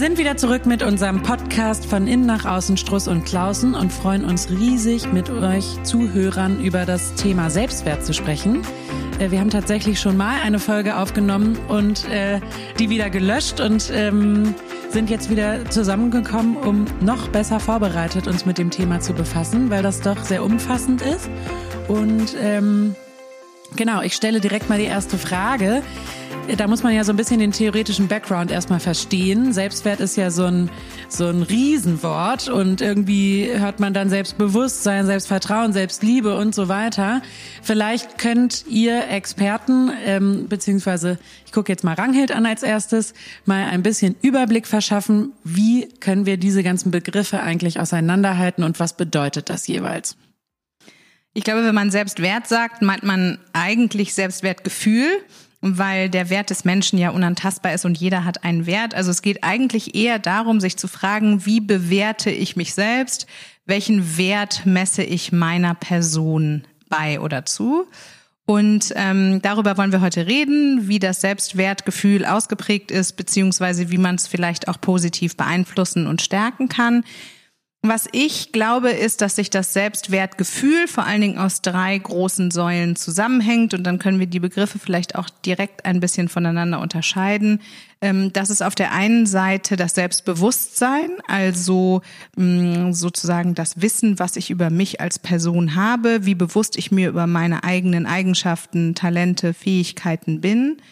sind wieder zurück mit unserem Podcast von innen nach außen Struss und Klausen und freuen uns riesig mit euch Zuhörern über das Thema Selbstwert zu sprechen. Äh, wir haben tatsächlich schon mal eine Folge aufgenommen und äh, die wieder gelöscht und ähm, sind jetzt wieder zusammengekommen, um noch besser vorbereitet uns mit dem Thema zu befassen, weil das doch sehr umfassend ist. Und ähm, genau, ich stelle direkt mal die erste Frage da muss man ja so ein bisschen den theoretischen Background erstmal verstehen. Selbstwert ist ja so ein, so ein Riesenwort und irgendwie hört man dann Selbstbewusstsein, Selbstvertrauen, Selbstliebe und so weiter. Vielleicht könnt ihr Experten, ähm, beziehungsweise ich gucke jetzt mal Ranghild an als erstes, mal ein bisschen Überblick verschaffen, wie können wir diese ganzen Begriffe eigentlich auseinanderhalten und was bedeutet das jeweils? Ich glaube, wenn man Selbstwert sagt, meint man eigentlich Selbstwertgefühl weil der Wert des Menschen ja unantastbar ist und jeder hat einen Wert. Also es geht eigentlich eher darum, sich zu fragen, wie bewerte ich mich selbst? Welchen Wert messe ich meiner Person bei oder zu? Und ähm, darüber wollen wir heute reden, wie das Selbstwertgefühl ausgeprägt ist, beziehungsweise wie man es vielleicht auch positiv beeinflussen und stärken kann. Was ich glaube, ist, dass sich das Selbstwertgefühl vor allen Dingen aus drei großen Säulen zusammenhängt und dann können wir die Begriffe vielleicht auch direkt ein bisschen voneinander unterscheiden. Ähm, das ist auf der einen Seite das Selbstbewusstsein, also mm, sozusagen das Wissen, was ich über mich als Person habe, wie bewusst ich mir über meine eigenen Eigenschaften, Talente, Fähigkeiten bin.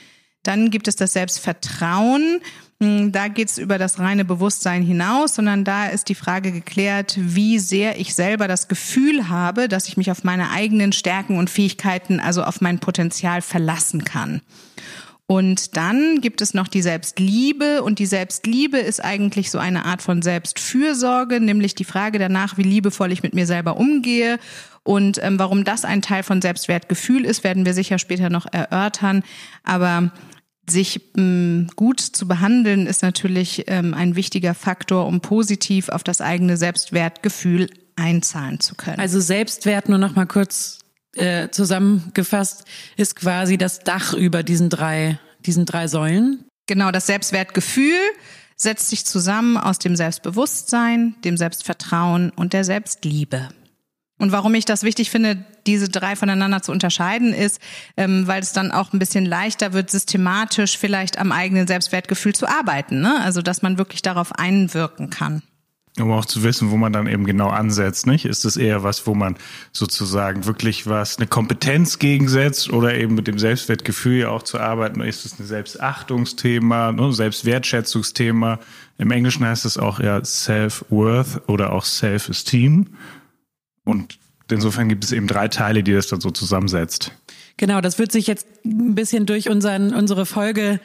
Dann gibt es das Selbstvertrauen. Hm, da geht's über das reine Bewusstsein hinaus, sondern da ist die Frage geklärt, wie sehr ich selber das Gefühl habe, dass ich mich auf meine eigenen Stärken und Fähigkeiten, also auf mein Potenzial verlassen kann. Und dann gibt es noch die Selbstliebe und die Selbstliebe ist eigentlich so eine Art von Selbstfürsorge, nämlich die Frage danach, wie liebevoll ich mit mir selber umgehe und ähm, warum das ein Teil von Selbstwertgefühl ist, werden wir sicher später noch erörtern. Aber sich ähm, gut zu behandeln, ist natürlich ähm, ein wichtiger Faktor, um positiv auf das eigene Selbstwertgefühl einzahlen zu können. Also Selbstwert nur noch mal kurz äh, zusammengefasst ist quasi das Dach über diesen drei diesen drei Säulen. Genau, das Selbstwertgefühl setzt sich zusammen aus dem Selbstbewusstsein, dem Selbstvertrauen und der Selbstliebe. Und warum ich das wichtig finde, diese drei voneinander zu unterscheiden, ist, ähm, weil es dann auch ein bisschen leichter wird, systematisch vielleicht am eigenen Selbstwertgefühl zu arbeiten. Ne? Also dass man wirklich darauf einwirken kann. Um auch zu wissen, wo man dann eben genau ansetzt, nicht? Ist es eher was, wo man sozusagen wirklich was, eine Kompetenz gegensetzt oder eben mit dem Selbstwertgefühl ja auch zu arbeiten? Ist es ein Selbstachtungsthema, ne? Selbstwertschätzungsthema? Im Englischen heißt es auch ja Self-Worth oder auch Self-Esteem. Und insofern gibt es eben drei Teile, die das dann so zusammensetzt. Genau, das wird sich jetzt ein bisschen durch unseren, unsere Folge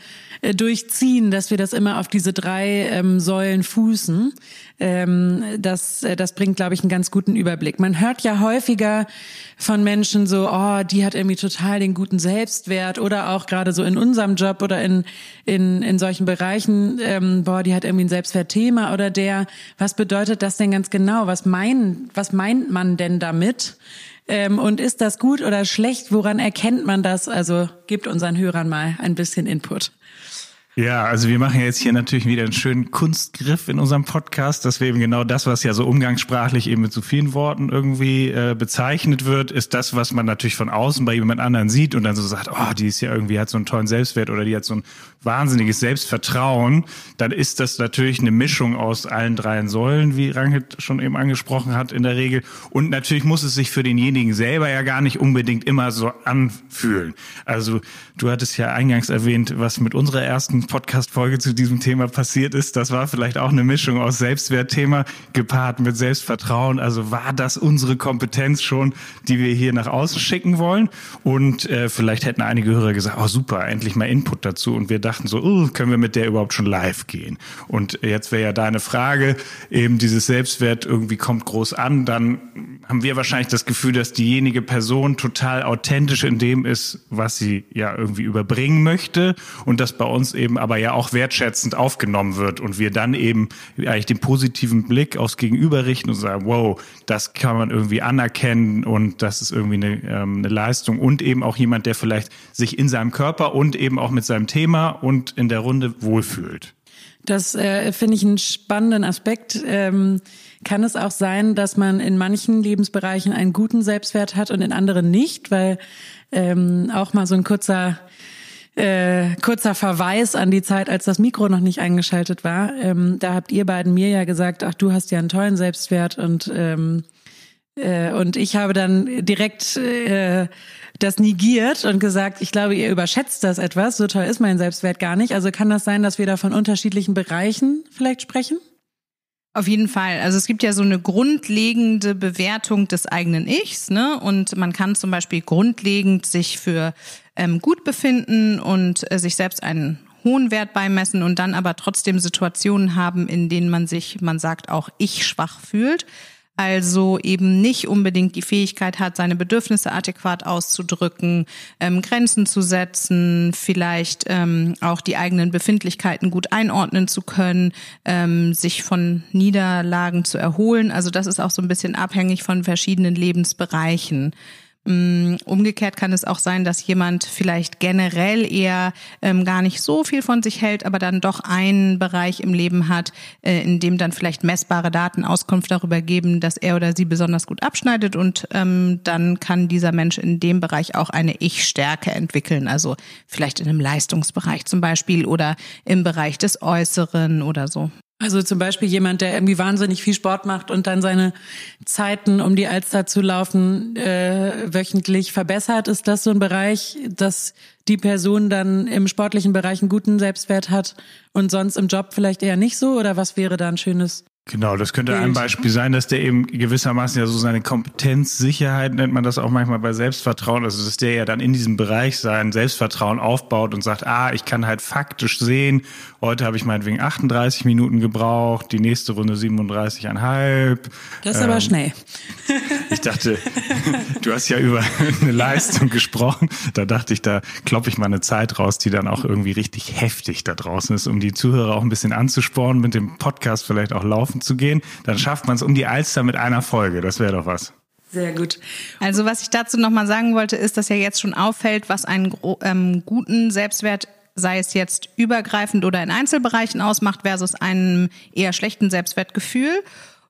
äh, durchziehen, dass wir das immer auf diese drei ähm, Säulen fußen. Ähm, das, äh, das bringt, glaube ich, einen ganz guten Überblick. Man hört ja häufiger von Menschen so, oh, die hat irgendwie total den guten Selbstwert oder auch gerade so in unserem Job oder in, in, in solchen Bereichen, ähm, boah, die hat irgendwie ein Selbstwertthema oder der. Was bedeutet das denn ganz genau? Was, mein, was meint man denn damit? Ähm, und ist das gut oder schlecht? Woran erkennt man das? Also gibt unseren Hörern mal ein bisschen Input. Ja, also wir machen jetzt hier natürlich wieder einen schönen Kunstgriff in unserem Podcast, dass wir eben genau das, was ja so umgangssprachlich eben mit so vielen Worten irgendwie äh, bezeichnet wird, ist das, was man natürlich von außen bei jemand anderen sieht und dann so sagt, oh, die ist ja irgendwie, hat so einen tollen Selbstwert oder die hat so ein wahnsinniges Selbstvertrauen, dann ist das natürlich eine Mischung aus allen dreien Säulen, wie Rangit schon eben angesprochen hat in der Regel. Und natürlich muss es sich für denjenigen selber ja gar nicht unbedingt immer so anfühlen. Also du hattest ja eingangs erwähnt, was mit unserer ersten Podcast-Folge zu diesem Thema passiert ist. Das war vielleicht auch eine Mischung aus Selbstwertthema gepaart mit Selbstvertrauen. Also war das unsere Kompetenz schon, die wir hier nach außen schicken wollen? Und äh, vielleicht hätten einige Hörer gesagt, oh super, endlich mal Input dazu. Und wir dachten so, oh, können wir mit der überhaupt schon live gehen? Und jetzt wäre ja deine Frage, eben dieses Selbstwert irgendwie kommt groß an, dann haben wir wahrscheinlich das Gefühl, dass diejenige Person total authentisch in dem ist, was sie ja irgendwie überbringen möchte und das bei uns eben aber ja auch wertschätzend aufgenommen wird und wir dann eben eigentlich den positiven Blick aufs Gegenüber richten und sagen, wow, das kann man irgendwie anerkennen und das ist irgendwie eine, ähm, eine Leistung und eben auch jemand, der vielleicht sich in seinem Körper und eben auch mit seinem Thema und in der Runde wohlfühlt. Das äh, finde ich einen spannenden Aspekt. Ähm, kann es auch sein, dass man in manchen Lebensbereichen einen guten Selbstwert hat und in anderen nicht, weil ähm, auch mal so ein kurzer äh, kurzer Verweis an die Zeit, als das Mikro noch nicht eingeschaltet war. Ähm, da habt ihr beiden mir ja gesagt, ach, du hast ja einen tollen Selbstwert und ähm, äh, und ich habe dann direkt äh, das negiert und gesagt, ich glaube, ihr überschätzt das etwas. So toll ist mein Selbstwert gar nicht. Also kann das sein, dass wir da von unterschiedlichen Bereichen vielleicht sprechen? Auf jeden Fall. Also es gibt ja so eine grundlegende Bewertung des eigenen Ichs, ne? Und man kann zum Beispiel grundlegend sich für ähm, gut befinden und äh, sich selbst einen hohen Wert beimessen und dann aber trotzdem Situationen haben, in denen man sich, man sagt auch ich schwach fühlt also eben nicht unbedingt die Fähigkeit hat, seine Bedürfnisse adäquat auszudrücken, ähm, Grenzen zu setzen, vielleicht ähm, auch die eigenen Befindlichkeiten gut einordnen zu können, ähm, sich von Niederlagen zu erholen. Also das ist auch so ein bisschen abhängig von verschiedenen Lebensbereichen. Mm, umgekehrt kann es auch sein, dass jemand vielleicht generell eher ähm, gar nicht so viel von sich hält, aber dann doch einen Bereich im Leben hat, äh, in dem dann vielleicht messbare Daten Auskunft darüber geben, dass er oder sie besonders gut abschneidet und ähm, dann kann dieser Mensch in dem Bereich auch eine Ich-Stärke entwickeln, also vielleicht in einem Leistungsbereich zum Beispiel oder im Bereich des Äußeren oder so. Also zum Beispiel jemand, der irgendwie wahnsinnig viel Sport macht und dann seine Zeiten, um die Alster zu laufen, äh, wöchentlich verbessert. Ist das so ein Bereich, dass die Person dann im sportlichen Bereich einen guten Selbstwert hat und sonst im Job vielleicht eher nicht so? Oder was wäre da ein schönes Genau, das könnte ein Beispiel sein, dass der eben gewissermaßen ja so seine Kompetenzsicherheit nennt man das auch manchmal bei Selbstvertrauen, also dass der ja dann in diesem Bereich sein Selbstvertrauen aufbaut und sagt, ah, ich kann halt faktisch sehen, heute habe ich meinetwegen 38 Minuten gebraucht, die nächste Runde 37,5. Das ist ähm, aber schnell. Ich dachte, du hast ja über eine Leistung gesprochen, da dachte ich, da kloppe ich mal eine Zeit raus, die dann auch irgendwie richtig heftig da draußen ist, um die Zuhörer auch ein bisschen anzuspornen, mit dem Podcast vielleicht auch laufen zu gehen. Dann schafft man es um die Alster mit einer Folge. Das wäre doch was. Sehr gut. Also was ich dazu nochmal sagen wollte, ist, dass ja jetzt schon auffällt, was einen ähm, guten Selbstwert sei es jetzt übergreifend oder in Einzelbereichen ausmacht versus einem eher schlechten Selbstwertgefühl.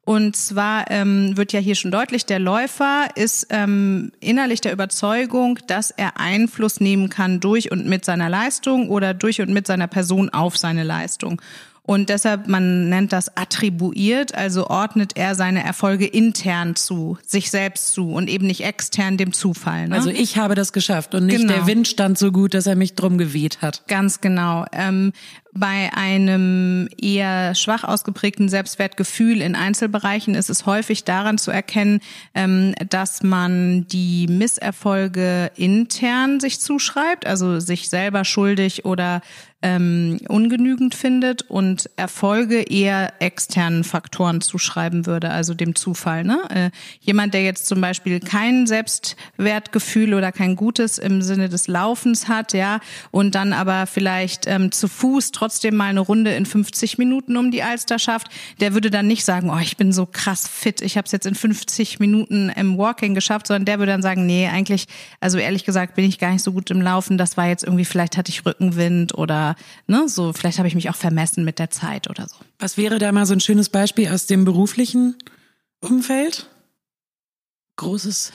Und zwar ähm, wird ja hier schon deutlich, der Läufer ist ähm, innerlich der Überzeugung, dass er Einfluss nehmen kann durch und mit seiner Leistung oder durch und mit seiner Person auf seine Leistung. Und deshalb, man nennt das attribuiert, also ordnet er seine Erfolge intern zu, sich selbst zu und eben nicht extern dem Zufall. Ne? Also ich habe das geschafft und nicht genau. der Wind stand so gut, dass er mich drum geweht hat. Ganz genau. Ähm, bei einem eher schwach ausgeprägten Selbstwertgefühl in Einzelbereichen ist es häufig daran zu erkennen, ähm, dass man die Misserfolge intern sich zuschreibt, also sich selber schuldig oder ähm, ungenügend findet und Erfolge eher externen Faktoren zuschreiben würde, also dem Zufall. Ne? Äh, jemand, der jetzt zum Beispiel kein Selbstwertgefühl oder kein Gutes im Sinne des Laufens hat, ja, und dann aber vielleicht ähm, zu Fuß trotzdem mal eine Runde in 50 Minuten um die Alster schafft, der würde dann nicht sagen, oh, ich bin so krass fit, ich habe es jetzt in 50 Minuten im Walking geschafft, sondern der würde dann sagen, nee, eigentlich, also ehrlich gesagt, bin ich gar nicht so gut im Laufen. Das war jetzt irgendwie, vielleicht hatte ich Rückenwind oder ne, so, vielleicht habe ich mich auch vermessen mit der Zeit oder so. Was wäre da mal so ein schönes Beispiel aus dem beruflichen Umfeld? Großes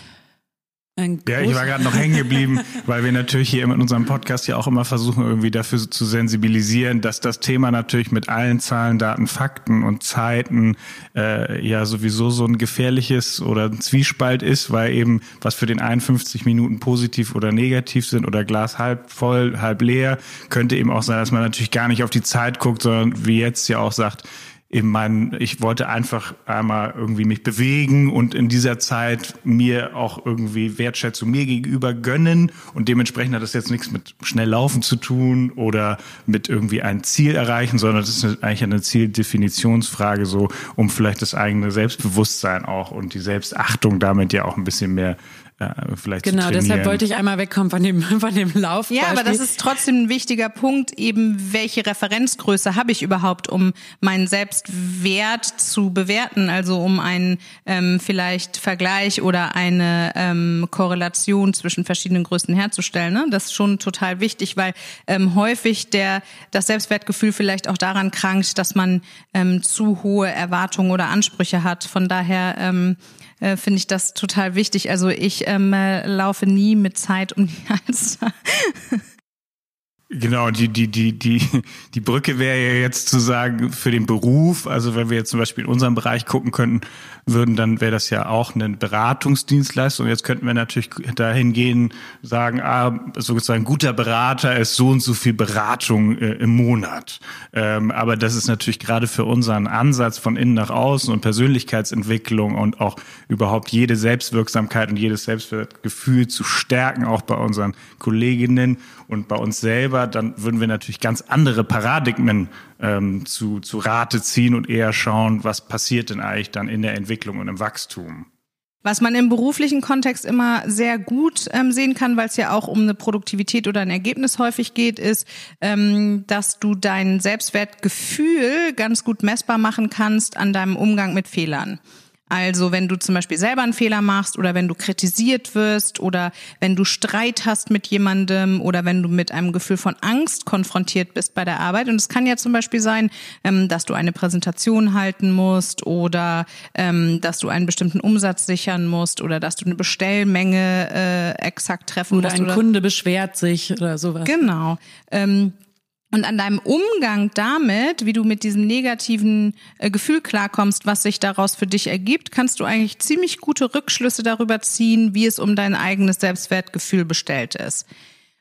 ja, ich war gerade noch hängen geblieben, weil wir natürlich hier in unserem Podcast ja auch immer versuchen, irgendwie dafür zu sensibilisieren, dass das Thema natürlich mit allen Zahlen, Daten, Fakten und Zeiten äh, ja sowieso so ein gefährliches oder ein Zwiespalt ist, weil eben was für den 51 Minuten positiv oder negativ sind oder Glas halb voll, halb leer, könnte eben auch sein, dass man natürlich gar nicht auf die Zeit guckt, sondern wie jetzt ja auch sagt, eben mein, ich wollte einfach einmal irgendwie mich bewegen und in dieser Zeit mir auch irgendwie Wertschätzung mir gegenüber gönnen. Und dementsprechend hat das jetzt nichts mit schnell laufen zu tun oder mit irgendwie ein Ziel erreichen, sondern das ist eigentlich eine Zieldefinitionsfrage so, um vielleicht das eigene Selbstbewusstsein auch und die Selbstachtung damit ja auch ein bisschen mehr äh, vielleicht genau, zu deshalb wollte ich einmal wegkommen von dem, von dem Lauf. Ja, aber das ist trotzdem ein wichtiger Punkt, eben welche Referenzgröße habe ich überhaupt, um meinen Selbstwert zu bewerten, also um einen ähm, vielleicht Vergleich oder eine ähm, Korrelation zwischen verschiedenen Größen herzustellen. Ne? Das ist schon total wichtig, weil ähm, häufig der das Selbstwertgefühl vielleicht auch daran krankt, dass man ähm, zu hohe Erwartungen oder Ansprüche hat. Von daher ähm, äh, finde ich das total wichtig. Also ich ähm, äh, laufe nie mit Zeit um die Alster. Genau, die, die, die, die, die Brücke wäre ja jetzt zu sagen, für den Beruf, also wenn wir jetzt zum Beispiel in unserem Bereich gucken könnten, würden, dann wäre das ja auch eine Beratungsdienstleistung. Jetzt könnten wir natürlich dahin gehen, sagen, ah, sozusagen guter Berater ist so und so viel Beratung äh, im Monat. Ähm, aber das ist natürlich gerade für unseren Ansatz von innen nach außen und Persönlichkeitsentwicklung und auch überhaupt jede Selbstwirksamkeit und jedes Selbstwertgefühl zu stärken, auch bei unseren Kolleginnen und bei uns selber, dann würden wir natürlich ganz andere Paradigmen ähm, zu, zu Rate ziehen und eher schauen, was passiert denn eigentlich dann in der Entwicklung und im Wachstum. Was man im beruflichen Kontext immer sehr gut ähm, sehen kann, weil es ja auch um eine Produktivität oder ein Ergebnis häufig geht, ist, ähm, dass du dein Selbstwertgefühl ganz gut messbar machen kannst an deinem Umgang mit Fehlern. Also wenn du zum Beispiel selber einen Fehler machst oder wenn du kritisiert wirst oder wenn du Streit hast mit jemandem oder wenn du mit einem Gefühl von Angst konfrontiert bist bei der Arbeit. Und es kann ja zum Beispiel sein, ähm, dass du eine Präsentation halten musst oder ähm, dass du einen bestimmten Umsatz sichern musst oder dass du eine Bestellmenge äh, exakt treffen oder musst. Oder ein Kunde beschwert sich oder sowas. Genau. Und an deinem Umgang damit, wie du mit diesem negativen äh, Gefühl klarkommst, was sich daraus für dich ergibt, kannst du eigentlich ziemlich gute Rückschlüsse darüber ziehen, wie es um dein eigenes Selbstwertgefühl bestellt ist.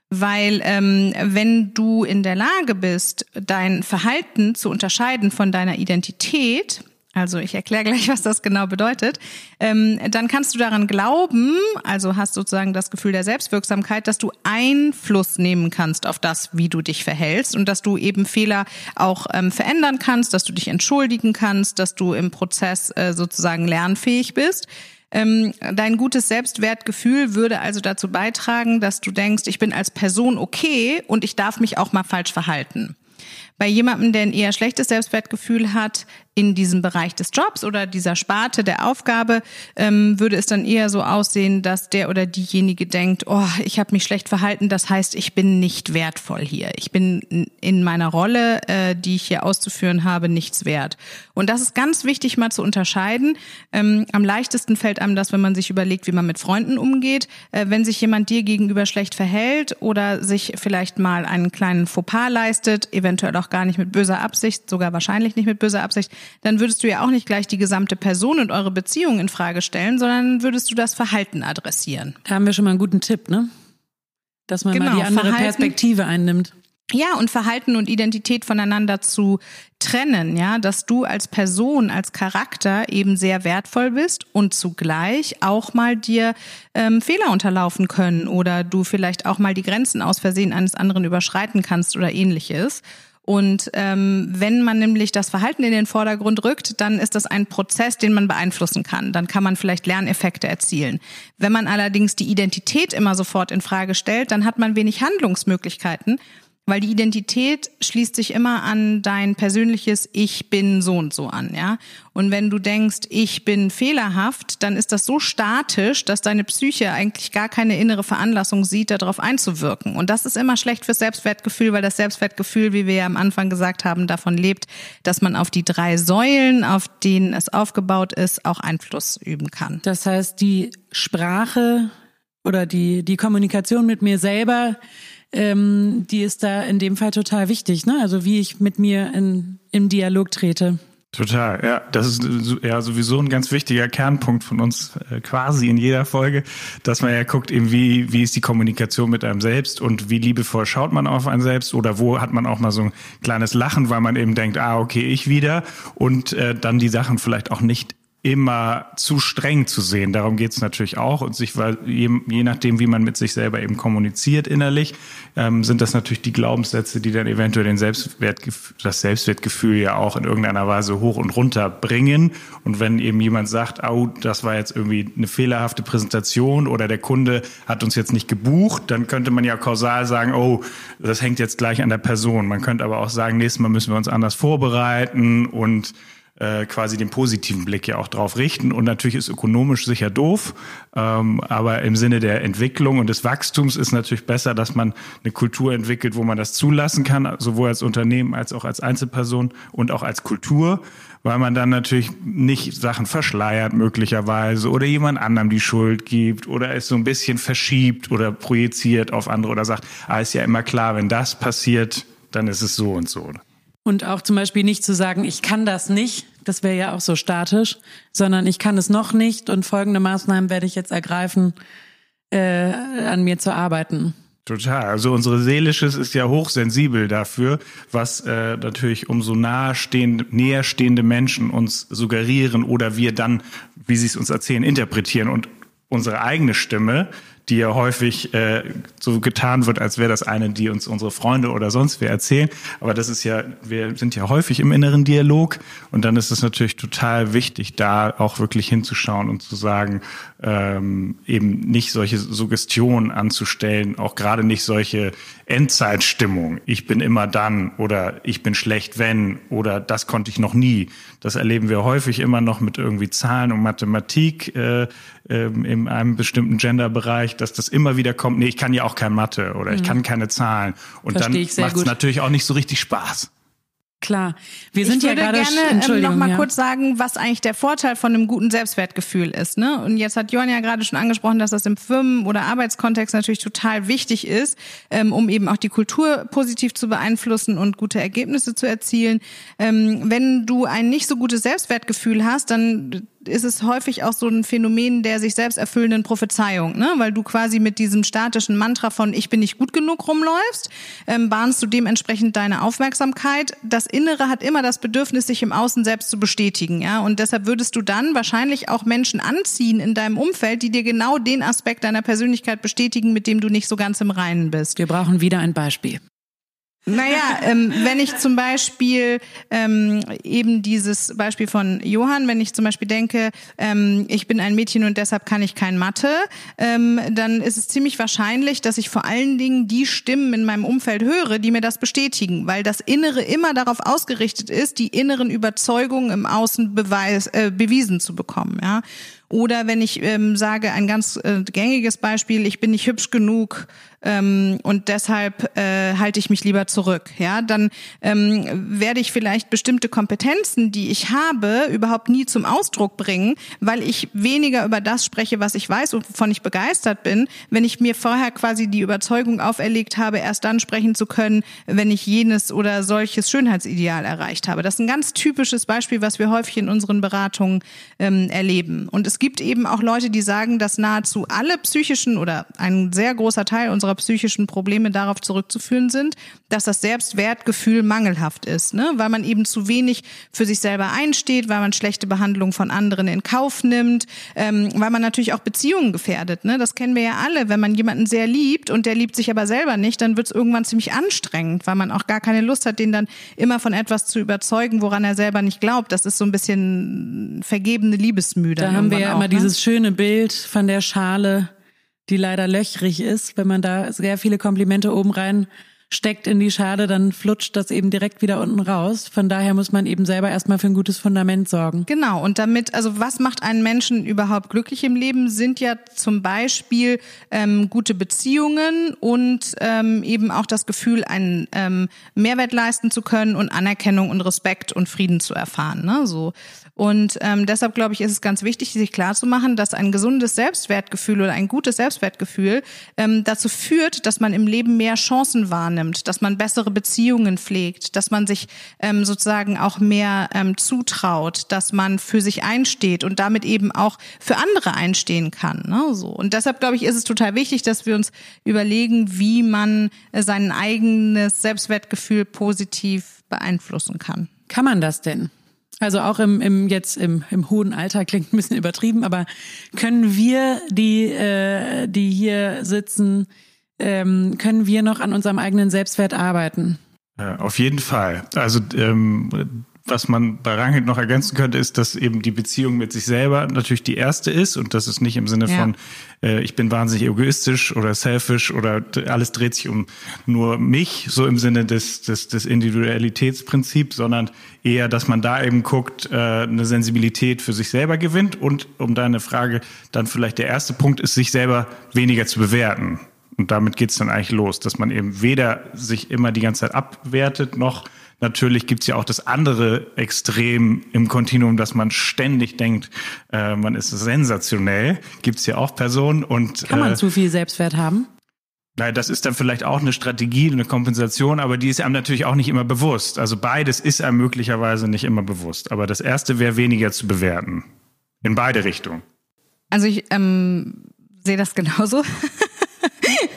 Weil ähm, wenn du in der Lage bist, dein Verhalten zu unterscheiden von deiner Identität, also ich erkläre gleich, was das genau bedeutet, ähm, dann kannst du daran glauben, also hast sozusagen das Gefühl der Selbstwirksamkeit, dass du Einfluss nehmen kannst auf das, wie du dich verhältst und dass du eben Fehler auch ähm, verändern kannst, dass du dich entschuldigen kannst, dass du im Prozess äh, sozusagen lernfähig bist. Ähm, dein gutes Selbstwertgefühl würde also dazu beitragen, dass du denkst, ich bin als Person okay und ich darf mich auch mal falsch verhalten. Bei jemandem, der ein eher schlechtes Selbstwertgefühl hat, in diesem Bereich des Jobs oder dieser Sparte der Aufgabe ähm, würde es dann eher so aussehen, dass der oder diejenige denkt, oh, ich habe mich schlecht verhalten, das heißt, ich bin nicht wertvoll hier. Ich bin in meiner Rolle, äh, die ich hier auszuführen habe, nichts wert. Und das ist ganz wichtig mal zu unterscheiden. Ähm, am leichtesten fällt einem das, wenn man sich überlegt, wie man mit Freunden umgeht. Äh, wenn sich jemand dir gegenüber schlecht verhält oder sich vielleicht mal einen kleinen Fauxpas leistet, eventuell auch gar nicht mit böser Absicht, sogar wahrscheinlich nicht mit böser Absicht, dann würdest du ja auch nicht gleich die gesamte Person und eure Beziehung in Frage stellen, sondern würdest du das Verhalten adressieren. Da haben wir schon mal einen guten Tipp, ne? Dass man genau, mal die andere Verhalten, Perspektive einnimmt. Ja, und Verhalten und Identität voneinander zu trennen, ja, dass du als Person, als Charakter eben sehr wertvoll bist und zugleich auch mal dir ähm, Fehler unterlaufen können oder du vielleicht auch mal die Grenzen aus Versehen eines anderen überschreiten kannst oder ähnliches. Und ähm, wenn man nämlich das Verhalten in den Vordergrund rückt, dann ist das ein Prozess, den man beeinflussen kann. Dann kann man vielleicht Lerneffekte erzielen. Wenn man allerdings die Identität immer sofort in Frage stellt, dann hat man wenig Handlungsmöglichkeiten weil die Identität schließt sich immer an dein persönliches Ich bin so und so an, ja. Und wenn du denkst, ich bin fehlerhaft, dann ist das so statisch, dass deine Psyche eigentlich gar keine innere Veranlassung sieht, darauf einzuwirken. Und das ist immer schlecht fürs Selbstwertgefühl, weil das Selbstwertgefühl, wie wir ja am Anfang gesagt haben, davon lebt, dass man auf die drei Säulen, auf denen es aufgebaut ist, auch Einfluss üben kann. Das heißt, die Sprache oder die, die Kommunikation mit mir selber, ähm, die ist da in dem Fall total wichtig, ne? Also wie ich mit mir in, im Dialog trete. Total, ja. Das ist ja sowieso ein ganz wichtiger Kernpunkt von uns äh, quasi in jeder Folge, dass man ja guckt, eben wie, wie ist die Kommunikation mit einem selbst und wie liebevoll schaut man auf einen selbst oder wo hat man auch mal so ein kleines Lachen, weil man eben denkt, ah, okay, ich wieder und äh, dann die Sachen vielleicht auch nicht immer zu streng zu sehen. Darum geht es natürlich auch. Und sich, weil je, je, nachdem, wie man mit sich selber eben kommuniziert innerlich, ähm, sind das natürlich die Glaubenssätze, die dann eventuell den Selbstwertgefühl, das Selbstwertgefühl ja auch in irgendeiner Weise hoch und runter bringen. Und wenn eben jemand sagt, oh, das war jetzt irgendwie eine fehlerhafte Präsentation oder der Kunde hat uns jetzt nicht gebucht, dann könnte man ja kausal sagen, oh, das hängt jetzt gleich an der Person. Man könnte aber auch sagen, nächstes Mal müssen wir uns anders vorbereiten und äh, quasi den positiven Blick ja auch drauf richten. Und natürlich ist ökonomisch sicher doof, ähm, aber im Sinne der Entwicklung und des Wachstums ist natürlich besser, dass man eine Kultur entwickelt, wo man das zulassen kann, sowohl als Unternehmen als auch als Einzelperson und auch als Kultur, weil man dann natürlich nicht Sachen verschleiert möglicherweise oder jemand anderem die Schuld gibt oder es so ein bisschen verschiebt oder projiziert auf andere oder sagt, ah, ist ja immer klar, wenn das passiert, dann ist es so und so. Und auch zum Beispiel nicht zu sagen, ich kann das nicht, das wäre ja auch so statisch, sondern ich kann es noch nicht und folgende Maßnahmen werde ich jetzt ergreifen, äh, an mir zu arbeiten. Total. Also unsere Seelisches ist ja hochsensibel dafür, was äh, natürlich umso nahestehende, näher stehende Menschen uns suggerieren oder wir dann, wie sie es uns erzählen, interpretieren. Und unsere eigene Stimme, die ja häufig äh, so getan wird, als wäre das eine, die uns unsere Freunde oder sonst wer erzählen. Aber das ist ja, wir sind ja häufig im inneren Dialog und dann ist es natürlich total wichtig, da auch wirklich hinzuschauen und zu sagen, ähm, eben nicht solche Suggestionen anzustellen, auch gerade nicht solche Endzeitstimmung. Ich bin immer dann oder ich bin schlecht, wenn oder das konnte ich noch nie. Das erleben wir häufig immer noch mit irgendwie Zahlen und Mathematik äh, ähm, in einem bestimmten Genderbereich, dass das immer wieder kommt, nee, ich kann ja auch kein Mathe oder ich mhm. kann keine Zahlen. Und Versteh dann macht es natürlich auch nicht so richtig Spaß. Klar, wir sind ich ja gerade gerne ähm, noch mal ja. kurz sagen, was eigentlich der Vorteil von einem guten Selbstwertgefühl ist. Ne? Und jetzt hat Johann ja gerade schon angesprochen, dass das im Firmen- oder Arbeitskontext natürlich total wichtig ist, ähm, um eben auch die Kultur positiv zu beeinflussen und gute Ergebnisse zu erzielen. Ähm, wenn du ein nicht so gutes Selbstwertgefühl hast, dann ist es häufig auch so ein Phänomen der sich selbst erfüllenden Prophezeiung, ne? weil du quasi mit diesem statischen Mantra von ich bin nicht gut genug rumläufst, ähm, bahnst du dementsprechend deine Aufmerksamkeit. Das Innere hat immer das Bedürfnis, sich im Außen selbst zu bestätigen, ja, und deshalb würdest du dann wahrscheinlich auch Menschen anziehen in deinem Umfeld, die dir genau den Aspekt deiner Persönlichkeit bestätigen, mit dem du nicht so ganz im Reinen bist. Wir brauchen wieder ein Beispiel. Naja, ähm, wenn ich zum Beispiel ähm, eben dieses Beispiel von Johann, wenn ich zum Beispiel denke, ähm, ich bin ein Mädchen und deshalb kann ich kein Mathe, ähm, dann ist es ziemlich wahrscheinlich, dass ich vor allen Dingen die Stimmen in meinem Umfeld höre, die mir das bestätigen, weil das Innere immer darauf ausgerichtet ist, die inneren Überzeugungen im Außen beweis, äh, bewiesen zu bekommen. Ja. Oder wenn ich ähm, sage, ein ganz äh, gängiges Beispiel, ich bin nicht hübsch genug ähm, und deshalb äh, halte ich mich lieber zurück. Ja, dann ähm, werde ich vielleicht bestimmte Kompetenzen, die ich habe, überhaupt nie zum Ausdruck bringen, weil ich weniger über das spreche, was ich weiß und wovon ich begeistert bin, wenn ich mir vorher quasi die Überzeugung auferlegt habe, erst dann sprechen zu können, wenn ich jenes oder solches Schönheitsideal erreicht habe. Das ist ein ganz typisches Beispiel, was wir häufig in unseren Beratungen ähm, erleben. Und es gibt eben auch Leute, die sagen, dass nahezu alle psychischen oder ein sehr großer Teil unserer psychischen Probleme darauf zurückzuführen sind, dass das Selbstwertgefühl mangelhaft ist, ne? weil man eben zu wenig für sich selber einsteht, weil man schlechte Behandlung von anderen in Kauf nimmt, ähm, weil man natürlich auch Beziehungen gefährdet. Ne? Das kennen wir ja alle. Wenn man jemanden sehr liebt und der liebt sich aber selber nicht, dann wird es irgendwann ziemlich anstrengend, weil man auch gar keine Lust hat, den dann immer von etwas zu überzeugen, woran er selber nicht glaubt. Das ist so ein bisschen vergebene Liebesmüde. Da haben wir ja auch, immer ne? dieses schöne Bild von der Schale die leider löchrig ist. Wenn man da sehr viele Komplimente oben rein steckt in die Schale, dann flutscht das eben direkt wieder unten raus. Von daher muss man eben selber erstmal für ein gutes Fundament sorgen. Genau. Und damit, also was macht einen Menschen überhaupt glücklich im Leben, sind ja zum Beispiel ähm, gute Beziehungen und ähm, eben auch das Gefühl, einen ähm, Mehrwert leisten zu können und Anerkennung und Respekt und Frieden zu erfahren. Ne? So. Und ähm, deshalb glaube ich, ist es ganz wichtig, sich klarzumachen, dass ein gesundes Selbstwertgefühl oder ein gutes Selbstwertgefühl ähm, dazu führt, dass man im Leben mehr Chancen wahrnimmt, dass man bessere Beziehungen pflegt, dass man sich ähm, sozusagen auch mehr ähm, zutraut, dass man für sich einsteht und damit eben auch für andere einstehen kann. Ne? So. Und deshalb glaube ich, ist es total wichtig, dass wir uns überlegen, wie man äh, sein eigenes Selbstwertgefühl positiv beeinflussen kann. Kann man das denn? Also auch im, im jetzt im, im hohen Alter klingt ein bisschen übertrieben, aber können wir, die, äh, die hier sitzen, ähm, können wir noch an unserem eigenen Selbstwert arbeiten? Auf jeden Fall. Also ähm, was man bei Rangit noch ergänzen könnte, ist, dass eben die Beziehung mit sich selber natürlich die erste ist und das ist nicht im Sinne ja. von, äh, ich bin wahnsinnig egoistisch oder selfish oder alles dreht sich um nur mich, so im Sinne des, des, des Individualitätsprinzips, sondern eher, dass man da eben guckt, äh, eine Sensibilität für sich selber gewinnt und um deine Frage, dann vielleicht der erste Punkt ist, sich selber weniger zu bewerten. Und damit geht's dann eigentlich los, dass man eben weder sich immer die ganze Zeit abwertet, noch Natürlich gibt's ja auch das andere Extrem im Kontinuum, dass man ständig denkt, äh, man ist sensationell. Gibt's ja auch Personen und kann man äh, zu viel Selbstwert haben? Nein, das ist dann vielleicht auch eine Strategie, eine Kompensation, aber die ist einem natürlich auch nicht immer bewusst. Also beides ist einem möglicherweise nicht immer bewusst. Aber das erste wäre weniger zu bewerten. In beide Richtungen. Also ich ähm, sehe das genauso.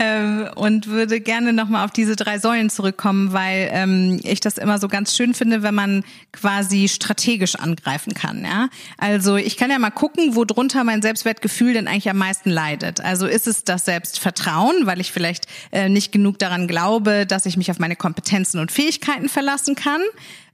ähm, und würde gerne nochmal auf diese drei Säulen zurückkommen, weil ähm, ich das immer so ganz schön finde, wenn man quasi strategisch angreifen kann. Ja? Also ich kann ja mal gucken, wo drunter mein Selbstwertgefühl denn eigentlich am meisten leidet. Also ist es das Selbstvertrauen, weil ich vielleicht äh, nicht genug daran glaube, dass ich mich auf meine Kompetenzen und Fähigkeiten verlassen kann?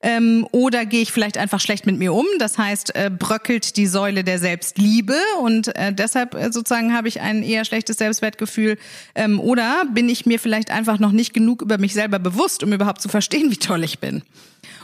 Ähm, oder gehe ich vielleicht einfach schlecht mit mir um? Das heißt, äh, bröckelt die Säule der Selbstliebe und äh, deshalb äh, sozusagen habe ich ein eher schlechtes Selbstwertgefühl. Ähm, oder bin ich mir vielleicht einfach noch nicht genug über mich selber bewusst, um überhaupt zu verstehen, wie toll ich bin?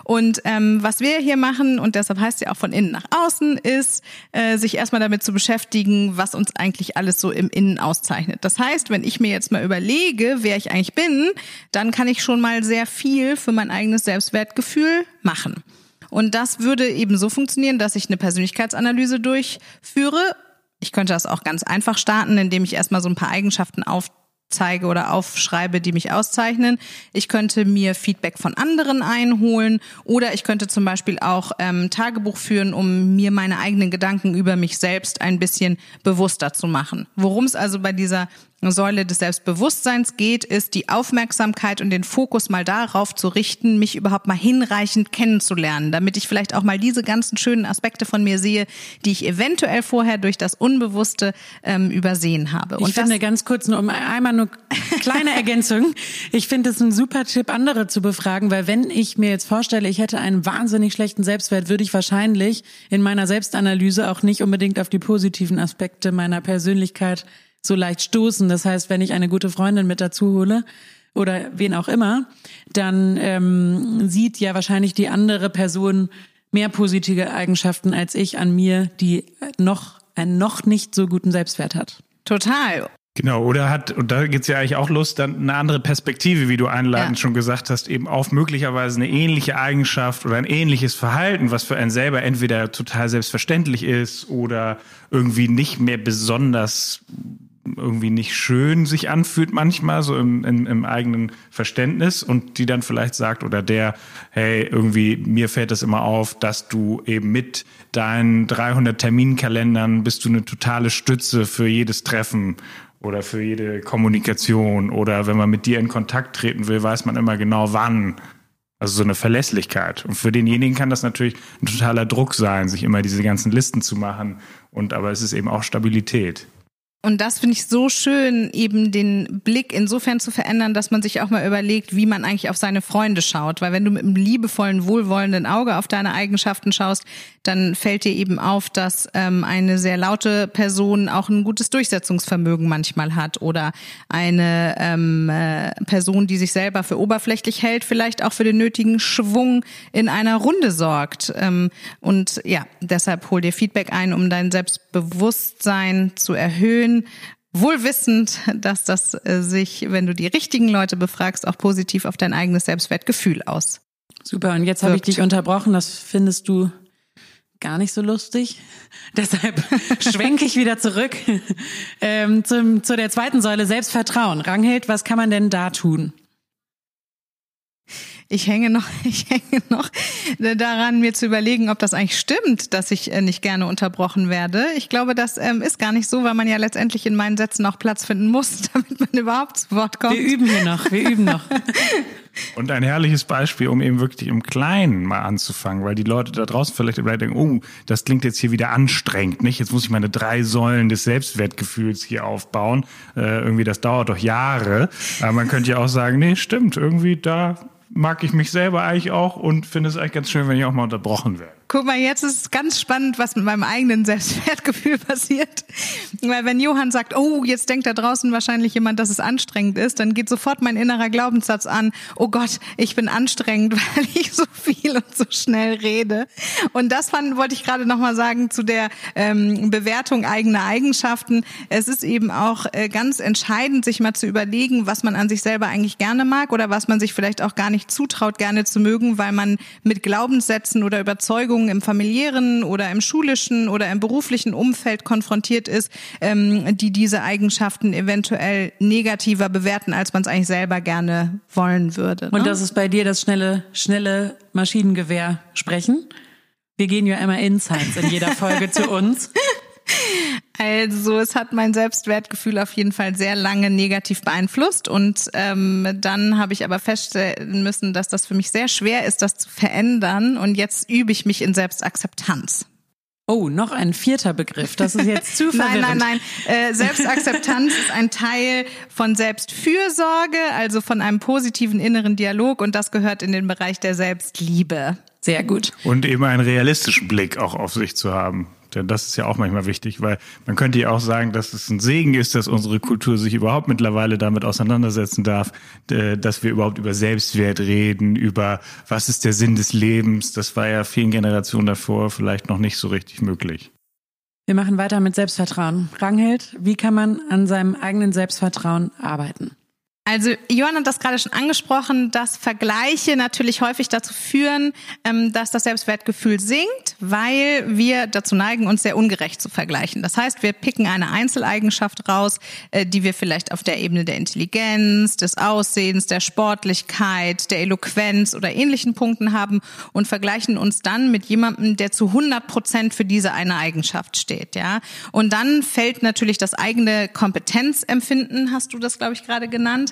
Und ähm, was wir hier machen, und deshalb heißt ja auch von innen nach außen, ist, äh, sich erstmal damit zu beschäftigen, was uns eigentlich alles so im Innen auszeichnet. Das heißt, wenn ich mir jetzt mal überlege, wer ich eigentlich bin, dann kann ich schon mal sehr viel für mein eigenes Selbstwertgefühl machen. Und das würde eben so funktionieren, dass ich eine Persönlichkeitsanalyse durchführe. Ich könnte das auch ganz einfach starten, indem ich erstmal so ein paar Eigenschaften auf zeige oder aufschreibe, die mich auszeichnen. Ich könnte mir Feedback von anderen einholen oder ich könnte zum Beispiel auch ähm, Tagebuch führen, um mir meine eigenen Gedanken über mich selbst ein bisschen bewusster zu machen. Worum es also bei dieser Säule des Selbstbewusstseins geht, ist die Aufmerksamkeit und den Fokus mal darauf zu richten, mich überhaupt mal hinreichend kennenzulernen, damit ich vielleicht auch mal diese ganzen schönen Aspekte von mir sehe, die ich eventuell vorher durch das Unbewusste ähm, übersehen habe. Und ich finde ganz kurz nur um einmal nur kleine Ergänzung. Ich finde es ein super Tipp, andere zu befragen, weil wenn ich mir jetzt vorstelle, ich hätte einen wahnsinnig schlechten Selbstwert, würde ich wahrscheinlich in meiner Selbstanalyse auch nicht unbedingt auf die positiven Aspekte meiner Persönlichkeit so leicht stoßen. Das heißt, wenn ich eine gute Freundin mit dazu hole oder wen auch immer, dann ähm, sieht ja wahrscheinlich die andere Person mehr positive Eigenschaften als ich an mir, die noch einen noch nicht so guten Selbstwert hat. Total. Genau, oder hat, und da geht's ja eigentlich auch los, dann eine andere Perspektive, wie du einleitend ja. schon gesagt hast, eben auf möglicherweise eine ähnliche Eigenschaft oder ein ähnliches Verhalten, was für einen selber entweder total selbstverständlich ist oder irgendwie nicht mehr besonders irgendwie nicht schön sich anfühlt manchmal, so im, im, im eigenen Verständnis und die dann vielleicht sagt oder der, hey, irgendwie mir fällt das immer auf, dass du eben mit deinen 300 Terminkalendern bist du eine totale Stütze für jedes Treffen oder für jede Kommunikation oder wenn man mit dir in Kontakt treten will, weiß man immer genau wann. Also so eine Verlässlichkeit. Und für denjenigen kann das natürlich ein totaler Druck sein, sich immer diese ganzen Listen zu machen. Und aber es ist eben auch Stabilität. Und das finde ich so schön, eben den Blick insofern zu verändern, dass man sich auch mal überlegt, wie man eigentlich auf seine Freunde schaut. Weil wenn du mit einem liebevollen, wohlwollenden Auge auf deine Eigenschaften schaust, dann fällt dir eben auf, dass ähm, eine sehr laute Person auch ein gutes Durchsetzungsvermögen manchmal hat oder eine ähm, äh, Person, die sich selber für oberflächlich hält, vielleicht auch für den nötigen Schwung in einer Runde sorgt. Ähm, und ja, deshalb hol dir Feedback ein, um dein Selbstbewusstsein zu erhöhen wohl wissend, dass das äh, sich, wenn du die richtigen Leute befragst, auch positiv auf dein eigenes Selbstwertgefühl aus. Super, und jetzt habe ich dich unterbrochen. Das findest du gar nicht so lustig. Deshalb schwenke ich wieder zurück ähm, zum, zu der zweiten Säule Selbstvertrauen. Ranghild, was kann man denn da tun? Ich hänge noch, ich hänge noch daran, mir zu überlegen, ob das eigentlich stimmt, dass ich äh, nicht gerne unterbrochen werde. Ich glaube, das ähm, ist gar nicht so, weil man ja letztendlich in meinen Sätzen auch Platz finden muss, damit man überhaupt zu Wort kommt. Wir üben hier noch, wir üben noch. Und ein herrliches Beispiel, um eben wirklich im Kleinen mal anzufangen, weil die Leute da draußen vielleicht denken, oh, das klingt jetzt hier wieder anstrengend, nicht? Jetzt muss ich meine drei Säulen des Selbstwertgefühls hier aufbauen. Äh, irgendwie, das dauert doch Jahre. Aber man könnte ja auch sagen, nee, stimmt, irgendwie da mag ich mich selber eigentlich auch und finde es eigentlich ganz schön, wenn ich auch mal unterbrochen werde. Guck mal, jetzt ist es ganz spannend, was mit meinem eigenen Selbstwertgefühl passiert. Weil wenn Johann sagt, oh, jetzt denkt da draußen wahrscheinlich jemand, dass es anstrengend ist, dann geht sofort mein innerer Glaubenssatz an, oh Gott, ich bin anstrengend, weil ich so viel und so schnell rede. Und das fand, wollte ich gerade nochmal sagen zu der ähm, Bewertung eigener Eigenschaften. Es ist eben auch äh, ganz entscheidend, sich mal zu überlegen, was man an sich selber eigentlich gerne mag oder was man sich vielleicht auch gar nicht zutraut, gerne zu mögen, weil man mit Glaubenssätzen oder Überzeugungen Erfahrungen im familiären oder im schulischen oder im beruflichen Umfeld konfrontiert ist, ähm, die diese Eigenschaften eventuell negativer bewerten, als man es eigentlich selber gerne wollen würde. Ne? Und das ist bei dir das schnelle, schnelle Maschinengewehr sprechen? Wir gehen ja immer Insights in jeder Folge zu uns. Also es hat mein Selbstwertgefühl auf jeden Fall sehr lange negativ beeinflusst und ähm, dann habe ich aber feststellen müssen, dass das für mich sehr schwer ist, das zu verändern und jetzt übe ich mich in Selbstakzeptanz. Oh, noch ein vierter Begriff. Das ist jetzt zu verwirrend. nein, nein, nein. Äh, Selbstakzeptanz ist ein Teil von Selbstfürsorge, also von einem positiven inneren Dialog und das gehört in den Bereich der Selbstliebe. Sehr gut. Und eben einen realistischen Blick auch auf sich zu haben. Denn das ist ja auch manchmal wichtig, weil man könnte ja auch sagen, dass es ein Segen ist, dass unsere Kultur sich überhaupt mittlerweile damit auseinandersetzen darf, dass wir überhaupt über Selbstwert reden, über was ist der Sinn des Lebens. Das war ja vielen Generationen davor vielleicht noch nicht so richtig möglich. Wir machen weiter mit Selbstvertrauen. Ranghild, wie kann man an seinem eigenen Selbstvertrauen arbeiten? Also Johann hat das gerade schon angesprochen, dass Vergleiche natürlich häufig dazu führen, ähm, dass das Selbstwertgefühl sinkt, weil wir dazu neigen, uns sehr ungerecht zu vergleichen. Das heißt, wir picken eine Einzeleigenschaft raus, äh, die wir vielleicht auf der Ebene der Intelligenz, des Aussehens, der Sportlichkeit, der Eloquenz oder ähnlichen Punkten haben und vergleichen uns dann mit jemandem, der zu 100 Prozent für diese eine Eigenschaft steht. Ja, und dann fällt natürlich das eigene Kompetenzempfinden, hast du das glaube ich gerade genannt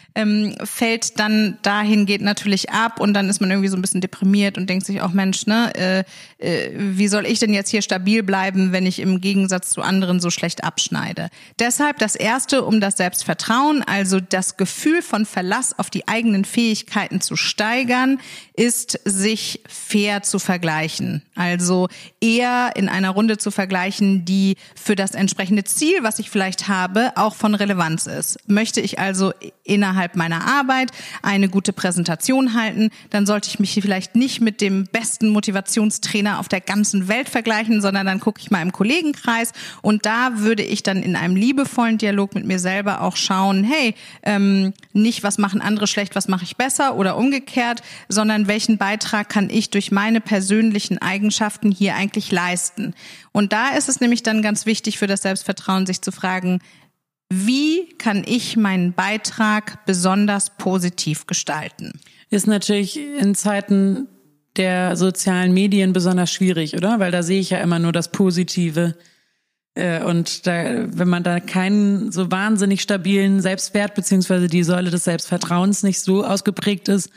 ähm, fällt dann dahin, geht natürlich ab und dann ist man irgendwie so ein bisschen deprimiert und denkt sich auch, Mensch, ne, äh, äh, wie soll ich denn jetzt hier stabil bleiben, wenn ich im Gegensatz zu anderen so schlecht abschneide? Deshalb das Erste, um das Selbstvertrauen, also das Gefühl von Verlass auf die eigenen Fähigkeiten zu steigern, ist, sich fair zu vergleichen. Also eher in einer Runde zu vergleichen, die für das entsprechende Ziel, was ich vielleicht habe, auch von Relevanz ist. Möchte ich also innerhalb meiner Arbeit eine gute Präsentation halten, dann sollte ich mich vielleicht nicht mit dem besten Motivationstrainer auf der ganzen Welt vergleichen, sondern dann gucke ich mal im Kollegenkreis und da würde ich dann in einem liebevollen Dialog mit mir selber auch schauen, hey, ähm, nicht was machen andere schlecht, was mache ich besser oder umgekehrt, sondern welchen Beitrag kann ich durch meine persönlichen Eigenschaften hier eigentlich leisten. Und da ist es nämlich dann ganz wichtig für das Selbstvertrauen, sich zu fragen, wie kann ich meinen Beitrag besonders positiv gestalten? Ist natürlich in Zeiten der sozialen Medien besonders schwierig, oder? Weil da sehe ich ja immer nur das Positive. Äh, und da, wenn man da keinen so wahnsinnig stabilen Selbstwert beziehungsweise die Säule des Selbstvertrauens nicht so ausgeprägt ist,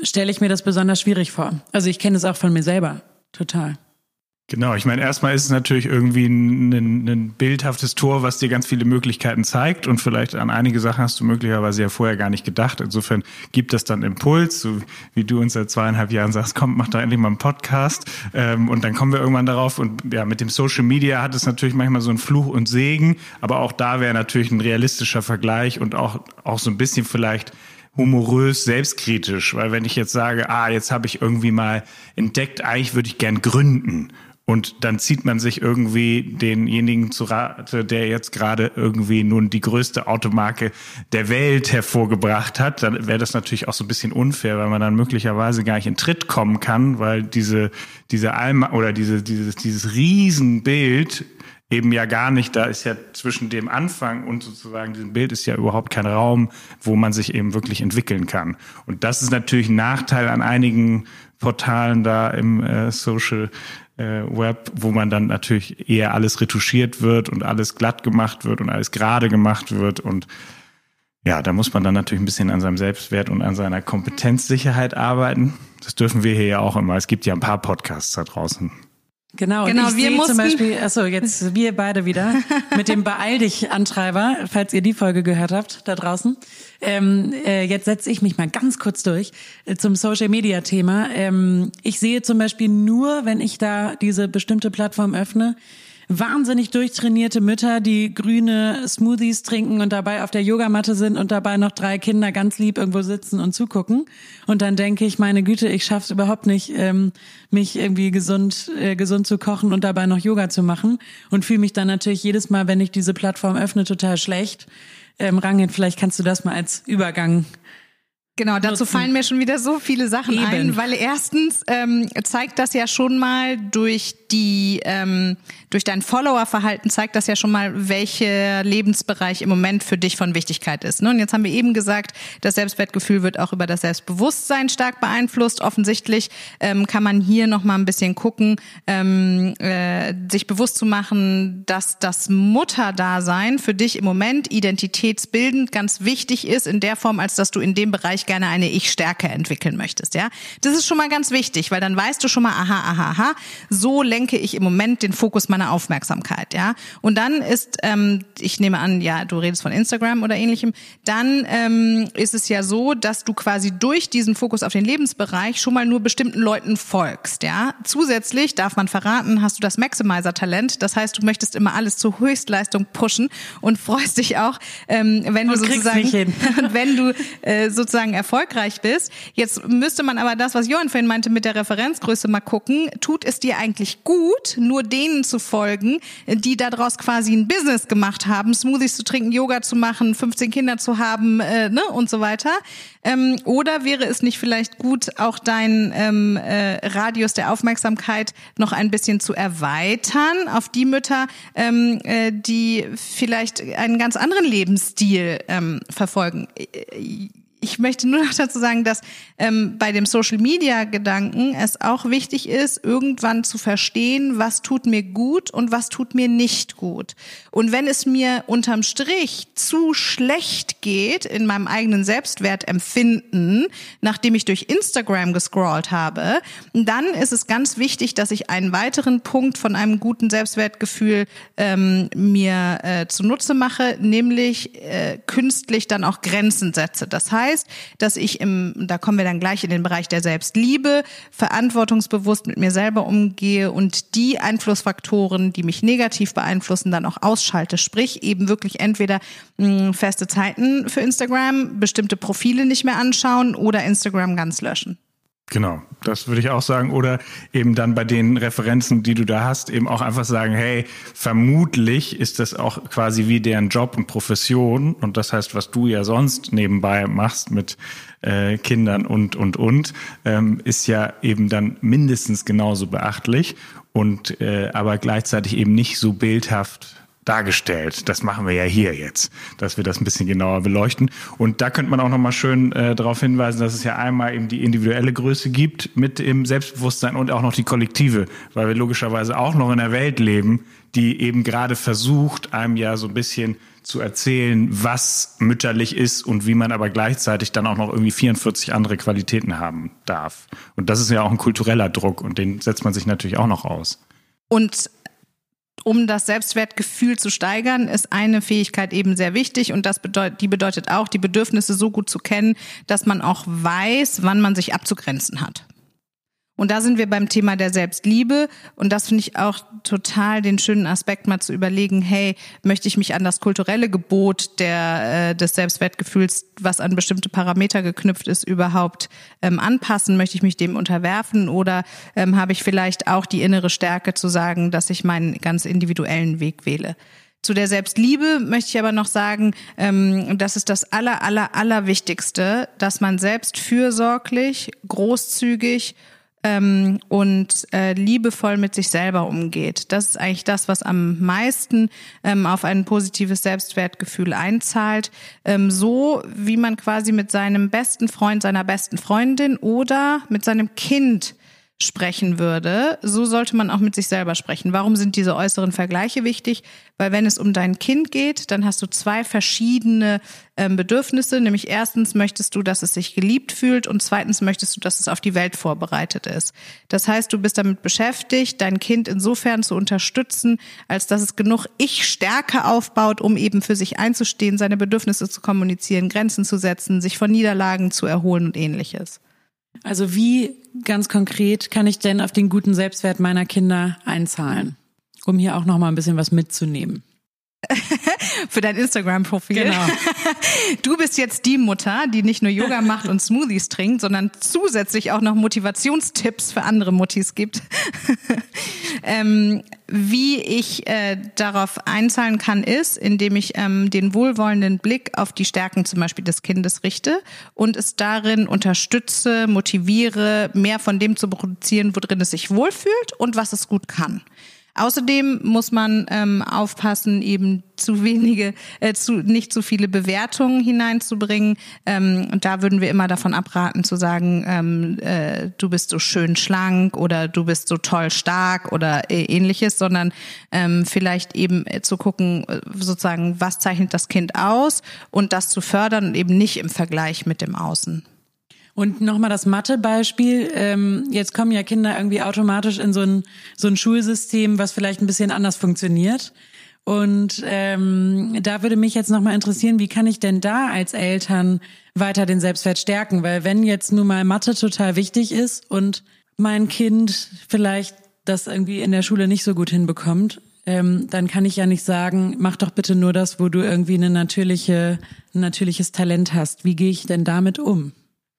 stelle ich mir das besonders schwierig vor. Also ich kenne es auch von mir selber total. Genau, ich meine, erstmal ist es natürlich irgendwie ein, ein, ein, bildhaftes Tor, was dir ganz viele Möglichkeiten zeigt und vielleicht an einige Sachen hast du möglicherweise ja vorher gar nicht gedacht. Insofern gibt das dann Impuls, so wie du uns seit zweieinhalb Jahren sagst, komm, mach doch endlich mal einen Podcast ähm, und dann kommen wir irgendwann darauf und ja, mit dem Social Media hat es natürlich manchmal so einen Fluch und Segen, aber auch da wäre natürlich ein realistischer Vergleich und auch, auch so ein bisschen vielleicht humorös, selbstkritisch, weil wenn ich jetzt sage, ah, jetzt habe ich irgendwie mal entdeckt, eigentlich würde ich gern gründen und dann zieht man sich irgendwie denjenigen zu Rate, der jetzt gerade irgendwie nun die größte Automarke der Welt hervorgebracht hat. Dann wäre das natürlich auch so ein bisschen unfair, weil man dann möglicherweise gar nicht in Tritt kommen kann, weil diese, diese Alma oder diese, dieses, dieses Riesenbild eben ja gar nicht, da ist ja zwischen dem Anfang und sozusagen diesem Bild ist ja überhaupt kein Raum, wo man sich eben wirklich entwickeln kann. Und das ist natürlich ein Nachteil an einigen Portalen da im äh, Social äh, Web, wo man dann natürlich eher alles retuschiert wird und alles glatt gemacht wird und alles gerade gemacht wird und ja, da muss man dann natürlich ein bisschen an seinem Selbstwert und an seiner Kompetenzsicherheit arbeiten. Das dürfen wir hier ja auch immer. Es gibt ja ein paar Podcasts da draußen. Genau, genau ich wir mussten zum Beispiel, achso, jetzt wir beide wieder mit dem Beeil dich Antreiber, falls ihr die Folge gehört habt da draußen. Ähm, äh, jetzt setze ich mich mal ganz kurz durch äh, zum Social Media Thema. Ähm, ich sehe zum Beispiel nur, wenn ich da diese bestimmte Plattform öffne, wahnsinnig durchtrainierte Mütter, die grüne Smoothies trinken und dabei auf der Yogamatte sind und dabei noch drei Kinder ganz lieb irgendwo sitzen und zugucken. Und dann denke ich, meine Güte, ich schaff's überhaupt nicht, ähm, mich irgendwie gesund, äh, gesund zu kochen und dabei noch Yoga zu machen. Und fühle mich dann natürlich jedes Mal, wenn ich diese Plattform öffne, total schlecht. Ähm, Rangit, vielleicht kannst du das mal als Übergang Genau, dazu fallen mir schon wieder so viele Sachen Eben. ein, weil erstens ähm, zeigt das ja schon mal durch die ähm, durch dein Follower-Verhalten zeigt das ja schon mal, welcher Lebensbereich im Moment für dich von Wichtigkeit ist. Ne? Und jetzt haben wir eben gesagt, das Selbstwertgefühl wird auch über das Selbstbewusstsein stark beeinflusst. Offensichtlich ähm, kann man hier noch mal ein bisschen gucken, ähm, äh, sich bewusst zu machen, dass das Mutterdasein für dich im Moment identitätsbildend ganz wichtig ist in der Form, als dass du in dem Bereich gerne eine Ich-Stärke entwickeln möchtest, ja. Das ist schon mal ganz wichtig, weil dann weißt du schon mal, aha, aha, aha, so lenke ich im Moment den Fokus meiner Aufmerksamkeit, ja. Und dann ist, ähm, ich nehme an, ja, du redest von Instagram oder ähnlichem, dann ähm, ist es ja so, dass du quasi durch diesen Fokus auf den Lebensbereich schon mal nur bestimmten Leuten folgst, ja. Zusätzlich darf man verraten, hast du das Maximizer-Talent, das heißt, du möchtest immer alles zur Höchstleistung pushen und freust dich auch, ähm, wenn du sozusagen, wenn du äh, sozusagen erfolgreich bist. Jetzt müsste man aber das, was Johann vorhin meinte, mit der Referenzgröße mal gucken. Tut es dir eigentlich gut, nur denen zu folgen, die daraus quasi ein Business gemacht haben, Smoothies zu trinken, Yoga zu machen, 15 Kinder zu haben äh, ne, und so weiter? Ähm, oder wäre es nicht vielleicht gut, auch deinen ähm, äh, Radius der Aufmerksamkeit noch ein bisschen zu erweitern auf die Mütter, ähm, äh, die vielleicht einen ganz anderen Lebensstil ähm, verfolgen? Ich möchte nur noch dazu sagen, dass ähm, bei dem Social Media Gedanken es auch wichtig ist, irgendwann zu verstehen, was tut mir gut und was tut mir nicht gut. Und wenn es mir unterm Strich zu schlecht geht in meinem eigenen Selbstwertempfinden, nachdem ich durch Instagram gescrollt habe, dann ist es ganz wichtig, dass ich einen weiteren Punkt von einem guten Selbstwertgefühl ähm, mir äh, zunutze mache, nämlich äh, künstlich dann auch Grenzen setze. Das heißt, heißt, dass ich im, da kommen wir dann gleich in den Bereich der Selbstliebe, verantwortungsbewusst mit mir selber umgehe und die Einflussfaktoren, die mich negativ beeinflussen, dann auch ausschalte. Sprich, eben wirklich entweder mh, hm, feste Zeiten für Instagram, bestimmte Profile nicht mehr anschauen oder Instagram ganz löschen. Genau, das würde ich auch sagen. Oder eben dann bei den Referenzen, die du da hast, eben auch einfach sagen, hey, vermutlich ist das auch quasi wie deren Job und Profession. Und das heißt, was du ja sonst nebenbei machst mit äh, Kindern und, und, und, ähm, ist ja eben dann mindestens genauso beachtlich und äh, aber gleichzeitig eben nicht so bildhaft dargestellt. Das machen wir ja hier jetzt, dass wir das ein bisschen genauer beleuchten. Und da könnte man auch nochmal schön äh, darauf hinweisen, dass es ja einmal eben die individuelle Größe gibt mit dem Selbstbewusstsein und auch noch die kollektive, weil wir logischerweise auch noch in einer Welt leben, die eben gerade versucht, einem ja so ein bisschen zu erzählen, was mütterlich ist und wie man aber gleichzeitig dann auch noch irgendwie 44 andere Qualitäten haben darf. Und das ist ja auch ein kultureller Druck und den setzt man sich natürlich auch noch aus. Und um das Selbstwertgefühl zu steigern, ist eine Fähigkeit eben sehr wichtig und das bedeutet, die bedeutet auch, die Bedürfnisse so gut zu kennen, dass man auch weiß, wann man sich abzugrenzen hat. Und da sind wir beim Thema der Selbstliebe. Und das finde ich auch total den schönen Aspekt, mal zu überlegen, hey, möchte ich mich an das kulturelle Gebot der, äh, des Selbstwertgefühls, was an bestimmte Parameter geknüpft ist, überhaupt ähm, anpassen? Möchte ich mich dem unterwerfen? Oder ähm, habe ich vielleicht auch die innere Stärke zu sagen, dass ich meinen ganz individuellen Weg wähle? Zu der Selbstliebe möchte ich aber noch sagen, ähm, das ist das aller, aller, aller Wichtigste, dass man selbst fürsorglich, großzügig ähm, und äh, liebevoll mit sich selber umgeht. Das ist eigentlich das, was am meisten ähm, auf ein positives Selbstwertgefühl einzahlt. Ähm, so wie man quasi mit seinem besten Freund, seiner besten Freundin oder mit seinem Kind sprechen würde, so sollte man auch mit sich selber sprechen. Warum sind diese äußeren Vergleiche wichtig? Weil wenn es um dein Kind geht, dann hast du zwei verschiedene ähm, Bedürfnisse. Nämlich erstens möchtest du, dass es sich geliebt fühlt und zweitens möchtest du, dass es auf die Welt vorbereitet ist. Das heißt, du bist damit beschäftigt, dein Kind insofern zu unterstützen, als dass es genug Ich-Stärke aufbaut, um eben für sich einzustehen, seine Bedürfnisse zu kommunizieren, Grenzen zu setzen, sich von Niederlagen zu erholen und ähnliches. Also wie ganz konkret kann ich denn auf den guten Selbstwert meiner Kinder einzahlen, um hier auch noch mal ein bisschen was mitzunehmen? Für dein Instagram-Profil. Genau. Du bist jetzt die Mutter, die nicht nur Yoga macht und Smoothies trinkt, sondern zusätzlich auch noch Motivationstipps für andere Muttis gibt. ähm, wie ich äh, darauf einzahlen kann, ist, indem ich ähm, den wohlwollenden Blick auf die Stärken zum Beispiel des Kindes richte und es darin unterstütze, motiviere, mehr von dem zu produzieren, worin es sich wohlfühlt und was es gut kann. Außerdem muss man ähm, aufpassen, eben zu wenige, äh, zu nicht zu viele Bewertungen hineinzubringen. Ähm, und da würden wir immer davon abraten zu sagen, ähm, äh, du bist so schön schlank oder du bist so toll stark oder äh, ähnliches, sondern ähm, vielleicht eben äh, zu gucken, äh, sozusagen, was zeichnet das Kind aus und das zu fördern und eben nicht im Vergleich mit dem Außen. Und nochmal das Mathe-Beispiel. Ähm, jetzt kommen ja Kinder irgendwie automatisch in so ein, so ein Schulsystem, was vielleicht ein bisschen anders funktioniert. Und ähm, da würde mich jetzt nochmal interessieren, wie kann ich denn da als Eltern weiter den Selbstwert stärken? Weil wenn jetzt nun mal Mathe total wichtig ist und mein Kind vielleicht das irgendwie in der Schule nicht so gut hinbekommt, ähm, dann kann ich ja nicht sagen, mach doch bitte nur das, wo du irgendwie eine natürliche, ein natürliches Talent hast. Wie gehe ich denn damit um?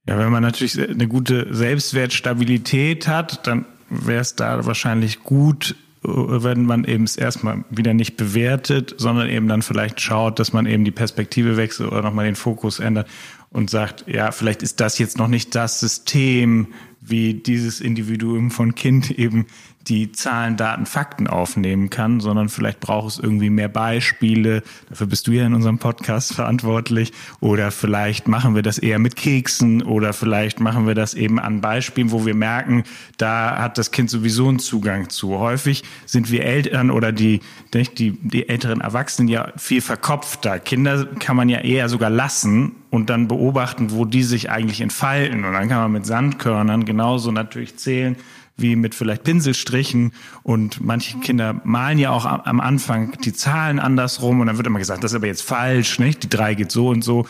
Ja, wenn man natürlich eine gute Selbstwertstabilität hat, dann wäre es da wahrscheinlich gut, wenn man eben es erstmal wieder nicht bewertet, sondern eben dann vielleicht schaut, dass man eben die Perspektive wechselt oder nochmal den Fokus ändert und sagt, ja, vielleicht ist das jetzt noch nicht das System, wie dieses Individuum von Kind eben die Zahlen, Daten, Fakten aufnehmen kann, sondern vielleicht braucht es irgendwie mehr Beispiele. Dafür bist du ja in unserem Podcast verantwortlich. Oder vielleicht machen wir das eher mit Keksen oder vielleicht machen wir das eben an Beispielen, wo wir merken, da hat das Kind sowieso einen Zugang zu. Häufig sind wir Eltern oder die, die, die älteren Erwachsenen ja viel verkopfter. Kinder kann man ja eher sogar lassen und dann beobachten, wo die sich eigentlich entfalten. Und dann kann man mit Sandkörnern genauso natürlich zählen, wie mit vielleicht Pinselstrichen. Und manche Kinder malen ja auch am Anfang die Zahlen andersrum und dann wird immer gesagt, das ist aber jetzt falsch, nicht? Die drei geht so und so.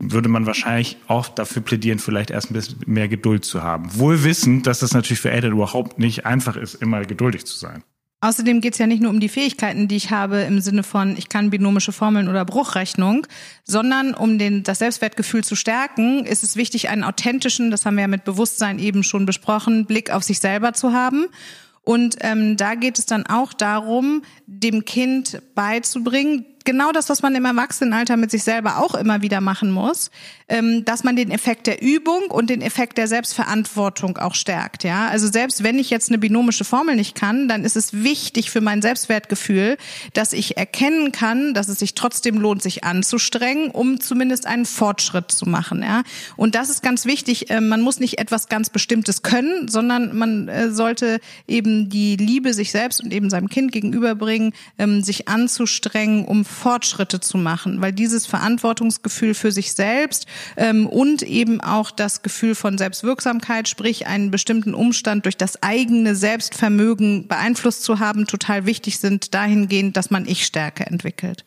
Würde man wahrscheinlich auch dafür plädieren, vielleicht erst ein bisschen mehr Geduld zu haben. Wohl wissend, dass das natürlich für Eltern überhaupt nicht einfach ist, immer geduldig zu sein. Außerdem geht es ja nicht nur um die Fähigkeiten, die ich habe im Sinne von, ich kann binomische Formeln oder Bruchrechnung, sondern um den, das Selbstwertgefühl zu stärken, ist es wichtig, einen authentischen, das haben wir ja mit Bewusstsein eben schon besprochen, Blick auf sich selber zu haben. Und ähm, da geht es dann auch darum, dem Kind beizubringen, genau das, was man im Erwachsenenalter mit sich selber auch immer wieder machen muss, ähm, dass man den Effekt der Übung und den Effekt der Selbstverantwortung auch stärkt. Ja, also selbst wenn ich jetzt eine binomische Formel nicht kann, dann ist es wichtig für mein Selbstwertgefühl, dass ich erkennen kann, dass es sich trotzdem lohnt, sich anzustrengen, um zumindest einen Fortschritt zu machen. Ja, und das ist ganz wichtig. Äh, man muss nicht etwas ganz Bestimmtes können, sondern man äh, sollte eben die Liebe sich selbst und eben seinem Kind gegenüberbringen, ähm, sich anzustrengen, um Fortschritte zu machen, weil dieses Verantwortungsgefühl für sich selbst ähm, und eben auch das Gefühl von Selbstwirksamkeit, sprich einen bestimmten Umstand durch das eigene Selbstvermögen beeinflusst zu haben, total wichtig sind dahingehend, dass man Ich-Stärke entwickelt.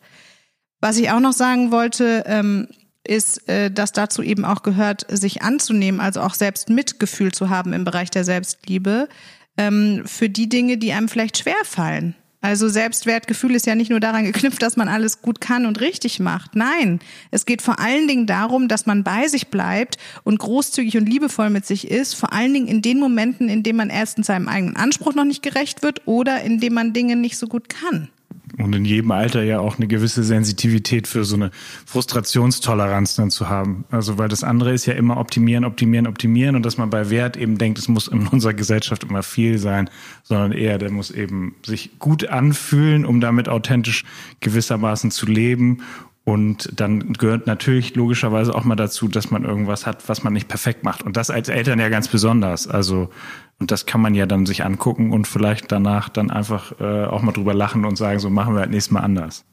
Was ich auch noch sagen wollte, ähm, ist, äh, dass dazu eben auch gehört, sich anzunehmen, also auch selbst Mitgefühl zu haben im Bereich der Selbstliebe ähm, für die Dinge, die einem vielleicht schwer fallen. Also Selbstwertgefühl ist ja nicht nur daran geknüpft, dass man alles gut kann und richtig macht. Nein, es geht vor allen Dingen darum, dass man bei sich bleibt und großzügig und liebevoll mit sich ist, vor allen Dingen in den Momenten, in denen man erstens seinem eigenen Anspruch noch nicht gerecht wird oder in dem man Dinge nicht so gut kann. Und in jedem Alter ja auch eine gewisse Sensitivität für so eine Frustrationstoleranz dann zu haben. Also weil das andere ist ja immer optimieren, optimieren, optimieren und dass man bei Wert eben denkt, es muss in unserer Gesellschaft immer viel sein, sondern eher, der muss eben sich gut anfühlen, um damit authentisch gewissermaßen zu leben und dann gehört natürlich logischerweise auch mal dazu, dass man irgendwas hat, was man nicht perfekt macht. Und das als Eltern ja ganz besonders. Also, und das kann man ja dann sich angucken und vielleicht danach dann einfach äh, auch mal drüber lachen und sagen, so machen wir halt nächstes Mal anders.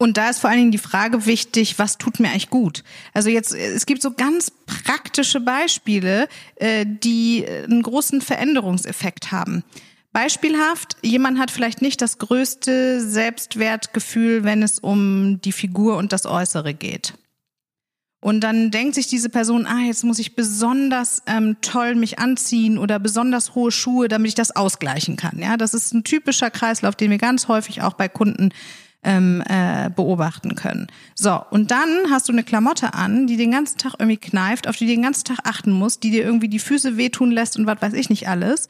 Und da ist vor allen Dingen die Frage wichtig, was tut mir eigentlich gut? Also jetzt, es gibt so ganz praktische Beispiele, äh, die einen großen Veränderungseffekt haben. Beispielhaft, jemand hat vielleicht nicht das größte Selbstwertgefühl, wenn es um die Figur und das Äußere geht. Und dann denkt sich diese Person, ah, jetzt muss ich besonders ähm, toll mich anziehen oder besonders hohe Schuhe, damit ich das ausgleichen kann. Ja, das ist ein typischer Kreislauf, den wir ganz häufig auch bei Kunden ähm, äh, beobachten können. So, und dann hast du eine Klamotte an, die den ganzen Tag irgendwie kneift, auf die du den ganzen Tag achten musst, die dir irgendwie die Füße wehtun lässt und was weiß ich nicht alles.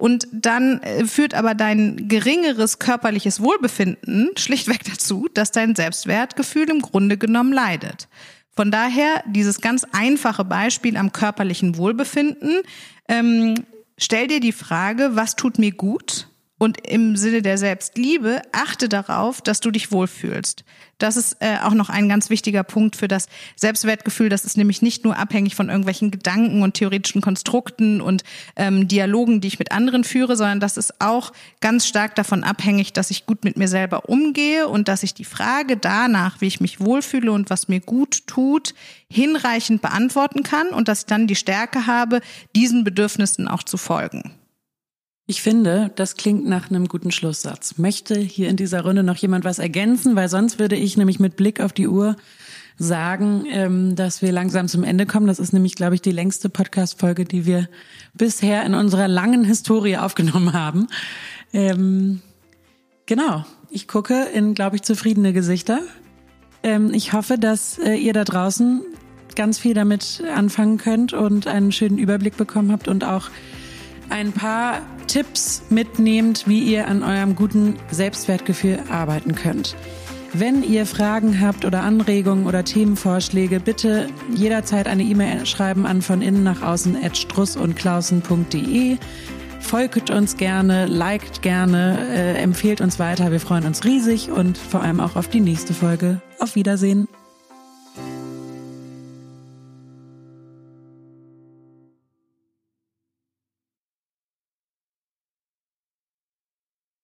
Und dann äh, führt aber dein geringeres körperliches Wohlbefinden schlichtweg dazu, dass dein Selbstwertgefühl im Grunde genommen leidet. Von daher dieses ganz einfache Beispiel am körperlichen Wohlbefinden. Ähm, stell dir die Frage, was tut mir gut? Und im Sinne der Selbstliebe achte darauf, dass du dich wohlfühlst. Das ist äh, auch noch ein ganz wichtiger Punkt für das Selbstwertgefühl. Das ist nämlich nicht nur abhängig von irgendwelchen Gedanken und theoretischen Konstrukten und ähm, Dialogen, die ich mit anderen führe, sondern das ist auch ganz stark davon abhängig, dass ich gut mit mir selber umgehe und dass ich die Frage danach, wie ich mich wohlfühle und was mir gut tut, hinreichend beantworten kann und dass ich dann die Stärke habe, diesen Bedürfnissen auch zu folgen. Ich finde, das klingt nach einem guten Schlusssatz. Möchte hier in dieser Runde noch jemand was ergänzen? Weil sonst würde ich nämlich mit Blick auf die Uhr sagen, ähm, dass wir langsam zum Ende kommen. Das ist nämlich, glaube ich, die längste Podcast-Folge, die wir bisher in unserer langen Historie aufgenommen haben. Ähm, genau. Ich gucke in, glaube ich, zufriedene Gesichter. Ähm, ich hoffe, dass äh, ihr da draußen ganz viel damit anfangen könnt und einen schönen Überblick bekommen habt und auch ein paar Tipps mitnehmt, wie ihr an eurem guten Selbstwertgefühl arbeiten könnt. Wenn ihr Fragen habt oder Anregungen oder Themenvorschläge, bitte jederzeit eine E-Mail schreiben an von innen nach außen at struss und klausen.de. Folgt uns gerne, liked gerne, äh, empfehlt uns weiter. Wir freuen uns riesig und vor allem auch auf die nächste Folge. Auf Wiedersehen.